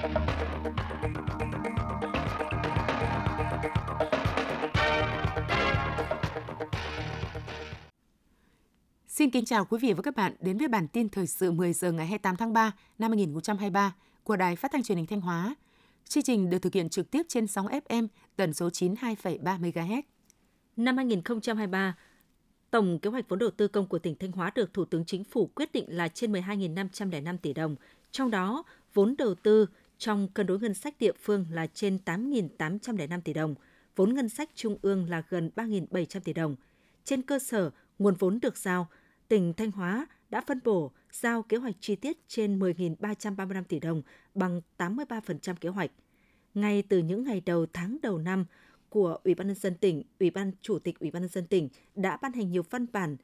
Xin kính chào quý vị và các bạn đến với bản tin thời sự 10 giờ ngày 28 tháng 3 năm 2023 của Đài Phát thanh Truyền hình Thanh Hóa. Chương trình được thực hiện trực tiếp trên sóng FM tần số 92,3 MHz. Năm 2023, tổng kế hoạch vốn đầu tư công của tỉnh Thanh Hóa được Thủ tướng Chính phủ quyết định là trên 12.505 tỷ đồng, trong đó vốn đầu tư trong cân đối ngân sách địa phương là trên 8.805 tỷ đồng, vốn ngân sách trung ương là gần 3.700 tỷ đồng. Trên cơ sở nguồn vốn được giao, tỉnh Thanh Hóa đã phân bổ giao kế hoạch chi tiết trên 10.335 tỷ đồng bằng 83% kế hoạch. Ngay từ những ngày đầu tháng đầu năm của Ủy ban nhân dân tỉnh, Ủy ban Chủ tịch Ủy ban nhân dân tỉnh đã ban hành nhiều văn bản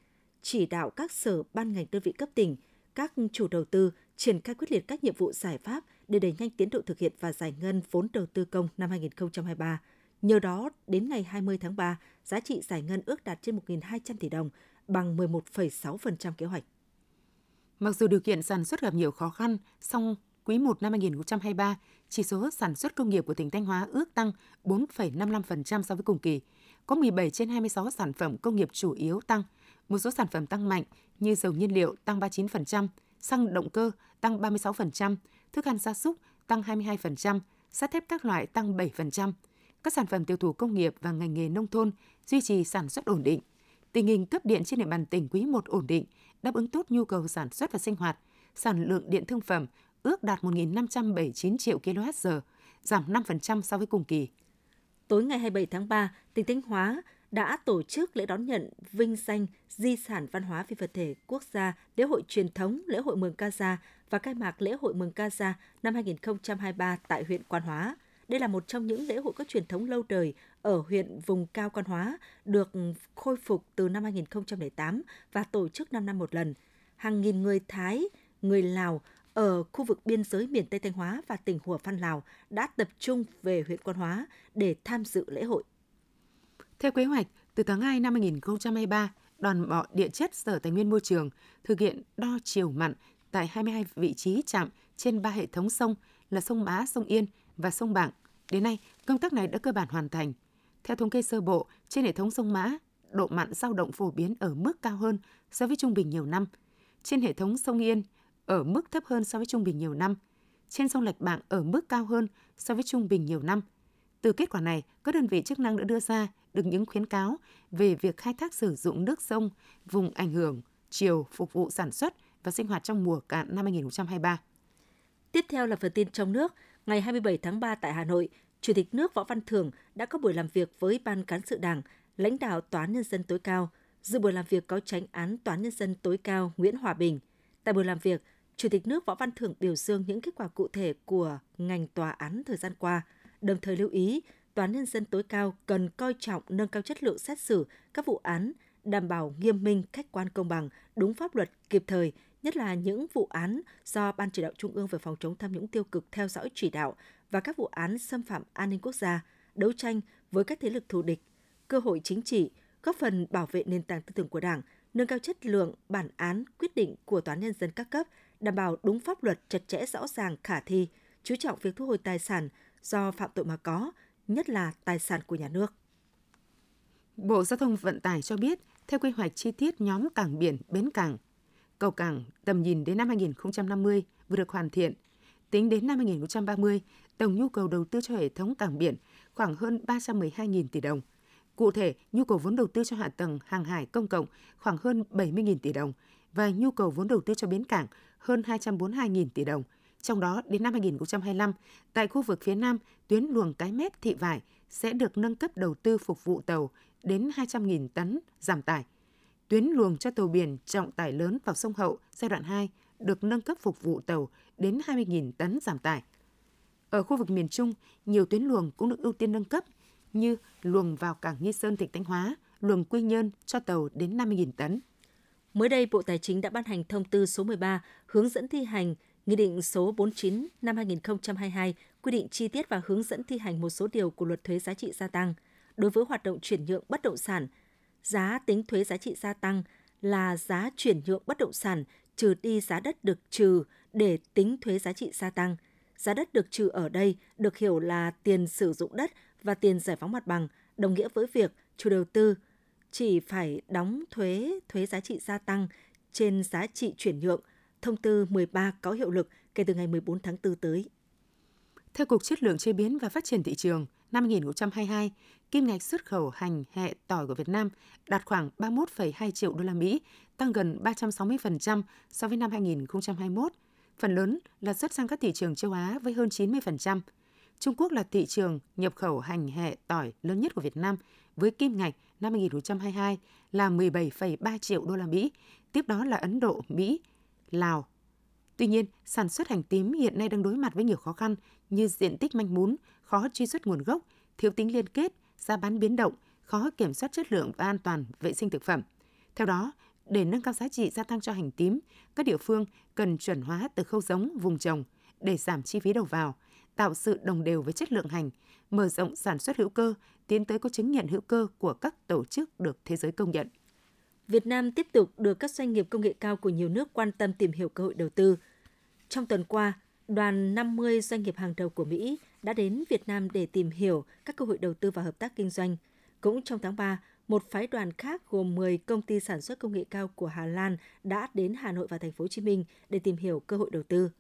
chỉ đạo các sở ban ngành đơn vị cấp tỉnh, các chủ đầu tư triển khai quyết liệt các nhiệm vụ giải pháp để đẩy nhanh tiến độ thực hiện và giải ngân vốn đầu tư công năm 2023. Nhờ đó, đến ngày 20 tháng 3, giá trị giải ngân ước đạt trên 1.200 tỷ đồng, bằng 11,6% kế hoạch. Mặc dù điều kiện sản xuất gặp nhiều khó khăn, song quý 1 năm 2023, chỉ số sản xuất công nghiệp của tỉnh Thanh Hóa ước tăng 4,55% so với cùng kỳ. Có 17 trên 26 sản phẩm công nghiệp chủ yếu tăng, một số sản phẩm tăng mạnh như dầu nhiên liệu tăng 39%, xăng động cơ tăng 36%, thức ăn gia súc tăng 22%, sắt thép các loại tăng 7%. Các sản phẩm tiêu thụ công nghiệp và ngành nghề nông thôn duy trì sản xuất ổn định – Tình hình cấp điện trên địa bàn tỉnh quý 1 ổn định, đáp ứng tốt nhu cầu sản xuất và sinh hoạt. Sản lượng điện thương phẩm ước đạt 1.579 triệu kWh, giảm 5% so với cùng kỳ. Tối ngày 27 tháng 3, tỉnh Thanh Hóa đã tổ chức lễ đón nhận vinh danh di sản văn hóa phi vật thể quốc gia, lễ hội truyền thống, lễ hội Mường Ca Gia và khai mạc lễ hội Mường Ca Gia năm 2023 tại huyện Quan Hóa. Đây là một trong những lễ hội có truyền thống lâu đời ở huyện vùng cao Quan Hóa, được khôi phục từ năm 2008 và tổ chức 5 năm một lần. Hàng nghìn người Thái, người Lào ở khu vực biên giới miền Tây Thanh Hóa và tỉnh Hùa Phan Lào đã tập trung về huyện Quan Hóa để tham dự lễ hội. Theo kế hoạch, từ tháng 2 năm 2023, đoàn bọ địa chất Sở Tài nguyên Môi trường thực hiện đo chiều mặn tại 22 vị trí chạm trên 3 hệ thống sông là sông Mã, sông Yên và sông Bảng. Đến nay, công tác này đã cơ bản hoàn thành. Theo thống kê sơ bộ, trên hệ thống sông Mã, độ mặn dao động phổ biến ở mức cao hơn so với trung bình nhiều năm. Trên hệ thống sông Yên, ở mức thấp hơn so với trung bình nhiều năm. Trên sông Lạch Bạng ở mức cao hơn so với trung bình nhiều năm. Từ kết quả này, các đơn vị chức năng đã đưa ra được những khuyến cáo về việc khai thác sử dụng nước sông vùng ảnh hưởng chiều phục vụ sản xuất và sinh hoạt trong mùa cạn năm 2023. Tiếp theo là phần tin trong nước. Ngày 27 tháng 3 tại Hà Nội, Chủ tịch nước Võ Văn Thưởng đã có buổi làm việc với Ban Cán sự Đảng, lãnh đạo Tòa án Nhân dân tối cao. Dự buổi làm việc có tránh án Tòa án Nhân dân tối cao Nguyễn Hòa Bình. Tại buổi làm việc, Chủ tịch nước Võ Văn Thưởng biểu dương những kết quả cụ thể của ngành tòa án thời gian qua, đồng thời lưu ý Tòa án Nhân dân tối cao cần coi trọng nâng cao chất lượng xét xử các vụ án, đảm bảo nghiêm minh, khách quan công bằng, đúng pháp luật, kịp thời, nhất là những vụ án do Ban chỉ đạo Trung ương về phòng chống tham nhũng tiêu cực theo dõi chỉ đạo và các vụ án xâm phạm an ninh quốc gia, đấu tranh với các thế lực thù địch, cơ hội chính trị, góp phần bảo vệ nền tảng tư tưởng của Đảng, nâng cao chất lượng bản án, quyết định của Tòa án Nhân dân các cấp, đảm bảo đúng pháp luật chặt chẽ rõ ràng khả thi, chú trọng việc thu hồi tài sản do phạm tội mà có, nhất là tài sản của nhà nước. Bộ Giao thông Vận tải cho biết, theo quy hoạch chi tiết nhóm cảng biển, bến cảng, cầu cảng tầm nhìn đến năm 2050 vừa được hoàn thiện. Tính đến năm 2030, tổng nhu cầu đầu tư cho hệ thống cảng biển khoảng hơn 312.000 tỷ đồng. Cụ thể, nhu cầu vốn đầu tư cho hạ tầng hàng hải công cộng khoảng hơn 70.000 tỷ đồng và nhu cầu vốn đầu tư cho bến cảng hơn 242.000 tỷ đồng. Trong đó, đến năm 2025, tại khu vực phía Nam, tuyến luồng cái mép thị vải sẽ được nâng cấp đầu tư phục vụ tàu đến 200.000 tấn giảm tải. Tuyến luồng cho tàu biển trọng tải lớn vào sông Hậu giai đoạn 2 được nâng cấp phục vụ tàu đến 20.000 tấn giảm tải. Ở khu vực miền Trung, nhiều tuyến luồng cũng được ưu tiên nâng cấp như luồng vào cảng Nghi Sơn tỉnh Thanh Hóa, luồng Quy Nhơn cho tàu đến 50.000 tấn. Mới đây, Bộ Tài chính đã ban hành thông tư số 13 hướng dẫn thi hành Nghị định số 49 năm 2022 quy định chi tiết và hướng dẫn thi hành một số điều của luật thuế giá trị gia tăng. Đối với hoạt động chuyển nhượng bất động sản, giá tính thuế giá trị gia tăng là giá chuyển nhượng bất động sản trừ đi giá đất được trừ để tính thuế giá trị gia tăng. giá đất được trừ ở đây được hiểu là tiền sử dụng đất và tiền giải phóng mặt bằng, đồng nghĩa với việc chủ đầu tư chỉ phải đóng thuế thuế giá trị gia tăng trên giá trị chuyển nhượng. Thông tư 13 có hiệu lực kể từ ngày 14 tháng 4 tới. Theo Cục Chất lượng Chế biến và Phát triển Thị trường, năm 2022, kim ngạch xuất khẩu hành hẹ tỏi của Việt Nam đạt khoảng 31,2 triệu đô la Mỹ, tăng gần 360% so với năm 2021. Phần lớn là xuất sang các thị trường châu Á với hơn 90%. Trung Quốc là thị trường nhập khẩu hành hẹ tỏi lớn nhất của Việt Nam với kim ngạch năm 2022 là 17,3 triệu đô la Mỹ, tiếp đó là Ấn Độ, Mỹ, Lào. Tuy nhiên, sản xuất hành tím hiện nay đang đối mặt với nhiều khó khăn như diện tích manh mún, khó truy xuất nguồn gốc, thiếu tính liên kết, giá bán biến động, khó kiểm soát chất lượng và an toàn vệ sinh thực phẩm. Theo đó, để nâng cao giá trị gia tăng cho hành tím, các địa phương cần chuẩn hóa từ khâu giống vùng trồng để giảm chi phí đầu vào, tạo sự đồng đều với chất lượng hành, mở rộng sản xuất hữu cơ, tiến tới có chứng nhận hữu cơ của các tổ chức được thế giới công nhận. Việt Nam tiếp tục được các doanh nghiệp công nghệ cao của nhiều nước quan tâm tìm hiểu cơ hội đầu tư. Trong tuần qua, đoàn 50 doanh nghiệp hàng đầu của Mỹ đã đến Việt Nam để tìm hiểu các cơ hội đầu tư và hợp tác kinh doanh. Cũng trong tháng 3, một phái đoàn khác gồm 10 công ty sản xuất công nghệ cao của Hà Lan đã đến Hà Nội và thành phố Hồ Chí Minh để tìm hiểu cơ hội đầu tư.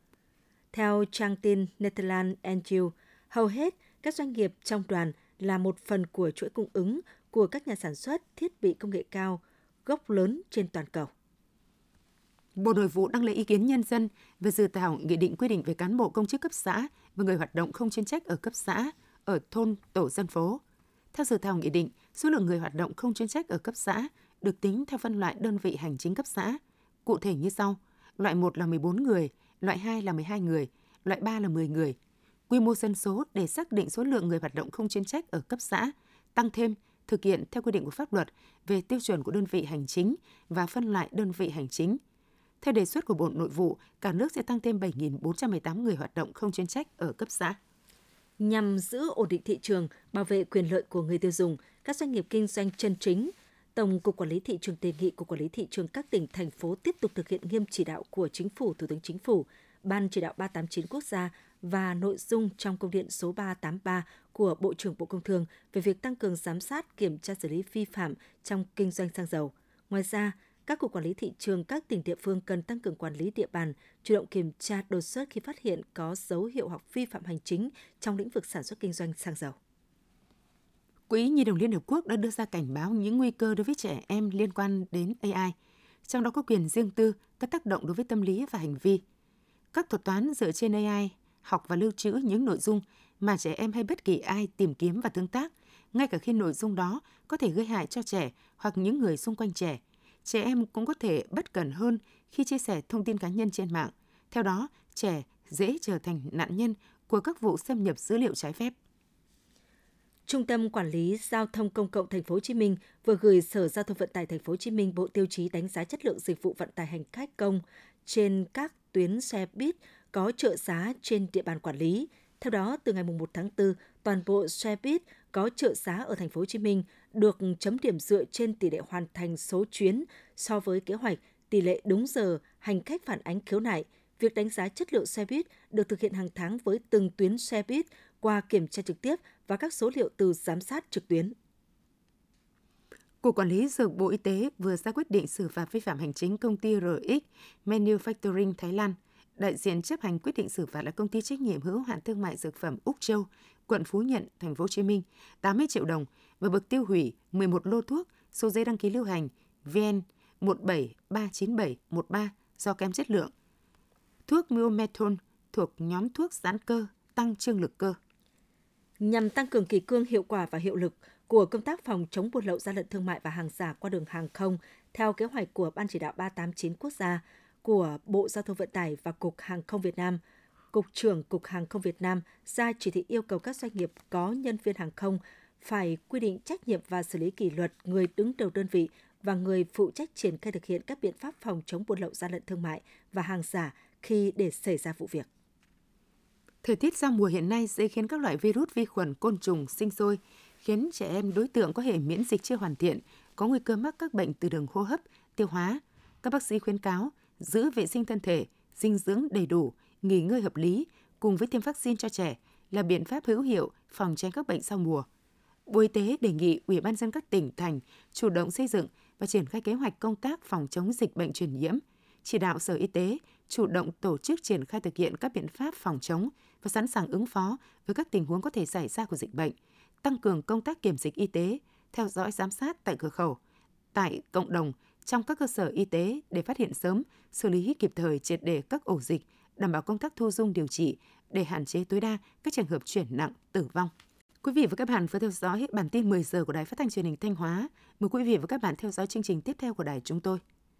Theo trang tin Netherlands Angel, hầu hết các doanh nghiệp trong đoàn là một phần của chuỗi cung ứng của các nhà sản xuất thiết bị công nghệ cao gốc lớn trên toàn cầu. Bộ Nội vụ đang lấy ý kiến nhân dân về dự thảo nghị định quy định về cán bộ công chức cấp xã và người hoạt động không chuyên trách ở cấp xã, ở thôn, tổ dân phố. Theo dự thảo nghị định, số lượng người hoạt động không chuyên trách ở cấp xã được tính theo phân loại đơn vị hành chính cấp xã. Cụ thể như sau: loại 1 là 14 người, loại 2 là 12 người, loại 3 là 10 người. Quy mô dân số để xác định số lượng người hoạt động không chuyên trách ở cấp xã tăng thêm thực hiện theo quy định của pháp luật về tiêu chuẩn của đơn vị hành chính và phân loại đơn vị hành chính. Theo đề xuất của Bộ Nội vụ, cả nước sẽ tăng thêm 7.418 người hoạt động không chuyên trách ở cấp xã. Nhằm giữ ổn định thị trường, bảo vệ quyền lợi của người tiêu dùng, các doanh nghiệp kinh doanh chân chính, Tổng cục Quản lý thị trường đề nghị Cục Quản lý thị trường các tỉnh thành phố tiếp tục thực hiện nghiêm chỉ đạo của Chính phủ, Thủ tướng Chính phủ, Ban chỉ đạo 389 quốc gia và nội dung trong công điện số 383 của Bộ trưởng Bộ Công Thương về việc tăng cường giám sát, kiểm tra xử lý vi phạm trong kinh doanh xăng dầu. Ngoài ra, các cục quản lý thị trường các tỉnh địa phương cần tăng cường quản lý địa bàn, chủ động kiểm tra đột xuất khi phát hiện có dấu hiệu hoặc vi phạm hành chính trong lĩnh vực sản xuất kinh doanh xăng dầu. Quỹ Nhi đồng Liên Hợp Quốc đã đưa ra cảnh báo những nguy cơ đối với trẻ em liên quan đến AI, trong đó có quyền riêng tư, các tác động đối với tâm lý và hành vi. Các thuật toán dựa trên AI học và lưu trữ những nội dung mà trẻ em hay bất kỳ ai tìm kiếm và tương tác, ngay cả khi nội dung đó có thể gây hại cho trẻ hoặc những người xung quanh trẻ. Trẻ em cũng có thể bất cẩn hơn khi chia sẻ thông tin cá nhân trên mạng. Theo đó, trẻ dễ trở thành nạn nhân của các vụ xâm nhập dữ liệu trái phép. Trung tâm Quản lý Giao thông Công cộng Thành phố Hồ Chí Minh vừa gửi Sở Giao thông Vận tải Thành phố Hồ Chí Minh bộ tiêu chí đánh giá chất lượng dịch vụ vận tải hành khách công trên các tuyến xe buýt có trợ giá trên địa bàn quản lý. Theo đó, từ ngày 1 tháng 4, toàn bộ xe buýt có trợ giá ở thành phố Hồ Chí Minh được chấm điểm dựa trên tỷ lệ hoàn thành số chuyến so với kế hoạch, tỷ lệ đúng giờ, hành khách phản ánh khiếu nại. Việc đánh giá chất lượng xe buýt được thực hiện hàng tháng với từng tuyến xe buýt qua kiểm tra trực tiếp và các số liệu từ giám sát trực tuyến. Cục Quản lý Dược Bộ Y tế vừa ra quyết định xử phạt vi phạm hành chính công ty RX Manufacturing Thái Lan đại diện chấp hành quyết định xử phạt là công ty trách nhiệm hữu hạn thương mại dược phẩm Úc Châu, quận Phú Nhuận, thành phố Hồ Chí Minh, 80 triệu đồng và buộc tiêu hủy 11 lô thuốc số giấy đăng ký lưu hành VN 173971 do kém chất lượng. Thuốc Myomethon thuộc nhóm thuốc giãn cơ, tăng trương lực cơ. Nhằm tăng cường kỳ cương hiệu quả và hiệu lực của công tác phòng chống buôn lậu gian lận thương mại và hàng giả qua đường hàng không theo kế hoạch của Ban chỉ đạo 389 quốc gia, của Bộ Giao thông Vận tải và Cục Hàng không Việt Nam, Cục trưởng Cục Hàng không Việt Nam ra chỉ thị yêu cầu các doanh nghiệp có nhân viên hàng không phải quy định trách nhiệm và xử lý kỷ luật người đứng đầu đơn vị và người phụ trách triển khai thực hiện các biện pháp phòng chống buôn lậu gian lận thương mại và hàng giả khi để xảy ra vụ việc. Thời tiết giao mùa hiện nay dễ khiến các loại virus, vi khuẩn, côn trùng sinh sôi, khiến trẻ em đối tượng có hệ miễn dịch chưa hoàn thiện, có nguy cơ mắc các bệnh từ đường hô hấp, tiêu hóa. Các bác sĩ khuyến cáo giữ vệ sinh thân thể, dinh dưỡng đầy đủ, nghỉ ngơi hợp lý cùng với tiêm vaccine cho trẻ là biện pháp hữu hiệu phòng tránh các bệnh sau mùa. Bộ Y tế đề nghị Ủy ban dân các tỉnh thành chủ động xây dựng và triển khai kế hoạch công tác phòng chống dịch bệnh truyền nhiễm, chỉ đạo Sở Y tế chủ động tổ chức triển khai thực hiện các biện pháp phòng chống và sẵn sàng ứng phó với các tình huống có thể xảy ra của dịch bệnh, tăng cường công tác kiểm dịch y tế, theo dõi giám sát tại cửa khẩu, tại cộng đồng, trong các cơ sở y tế để phát hiện sớm, xử lý kịp thời triệt đề các ổ dịch, đảm bảo công tác thu dung điều trị để hạn chế tối đa các trường hợp chuyển nặng, tử vong. Quý vị và các bạn vừa theo dõi bản tin 10 giờ của Đài Phát thanh Truyền hình Thanh Hóa. Mời quý vị và các bạn theo dõi chương trình tiếp theo của đài chúng tôi.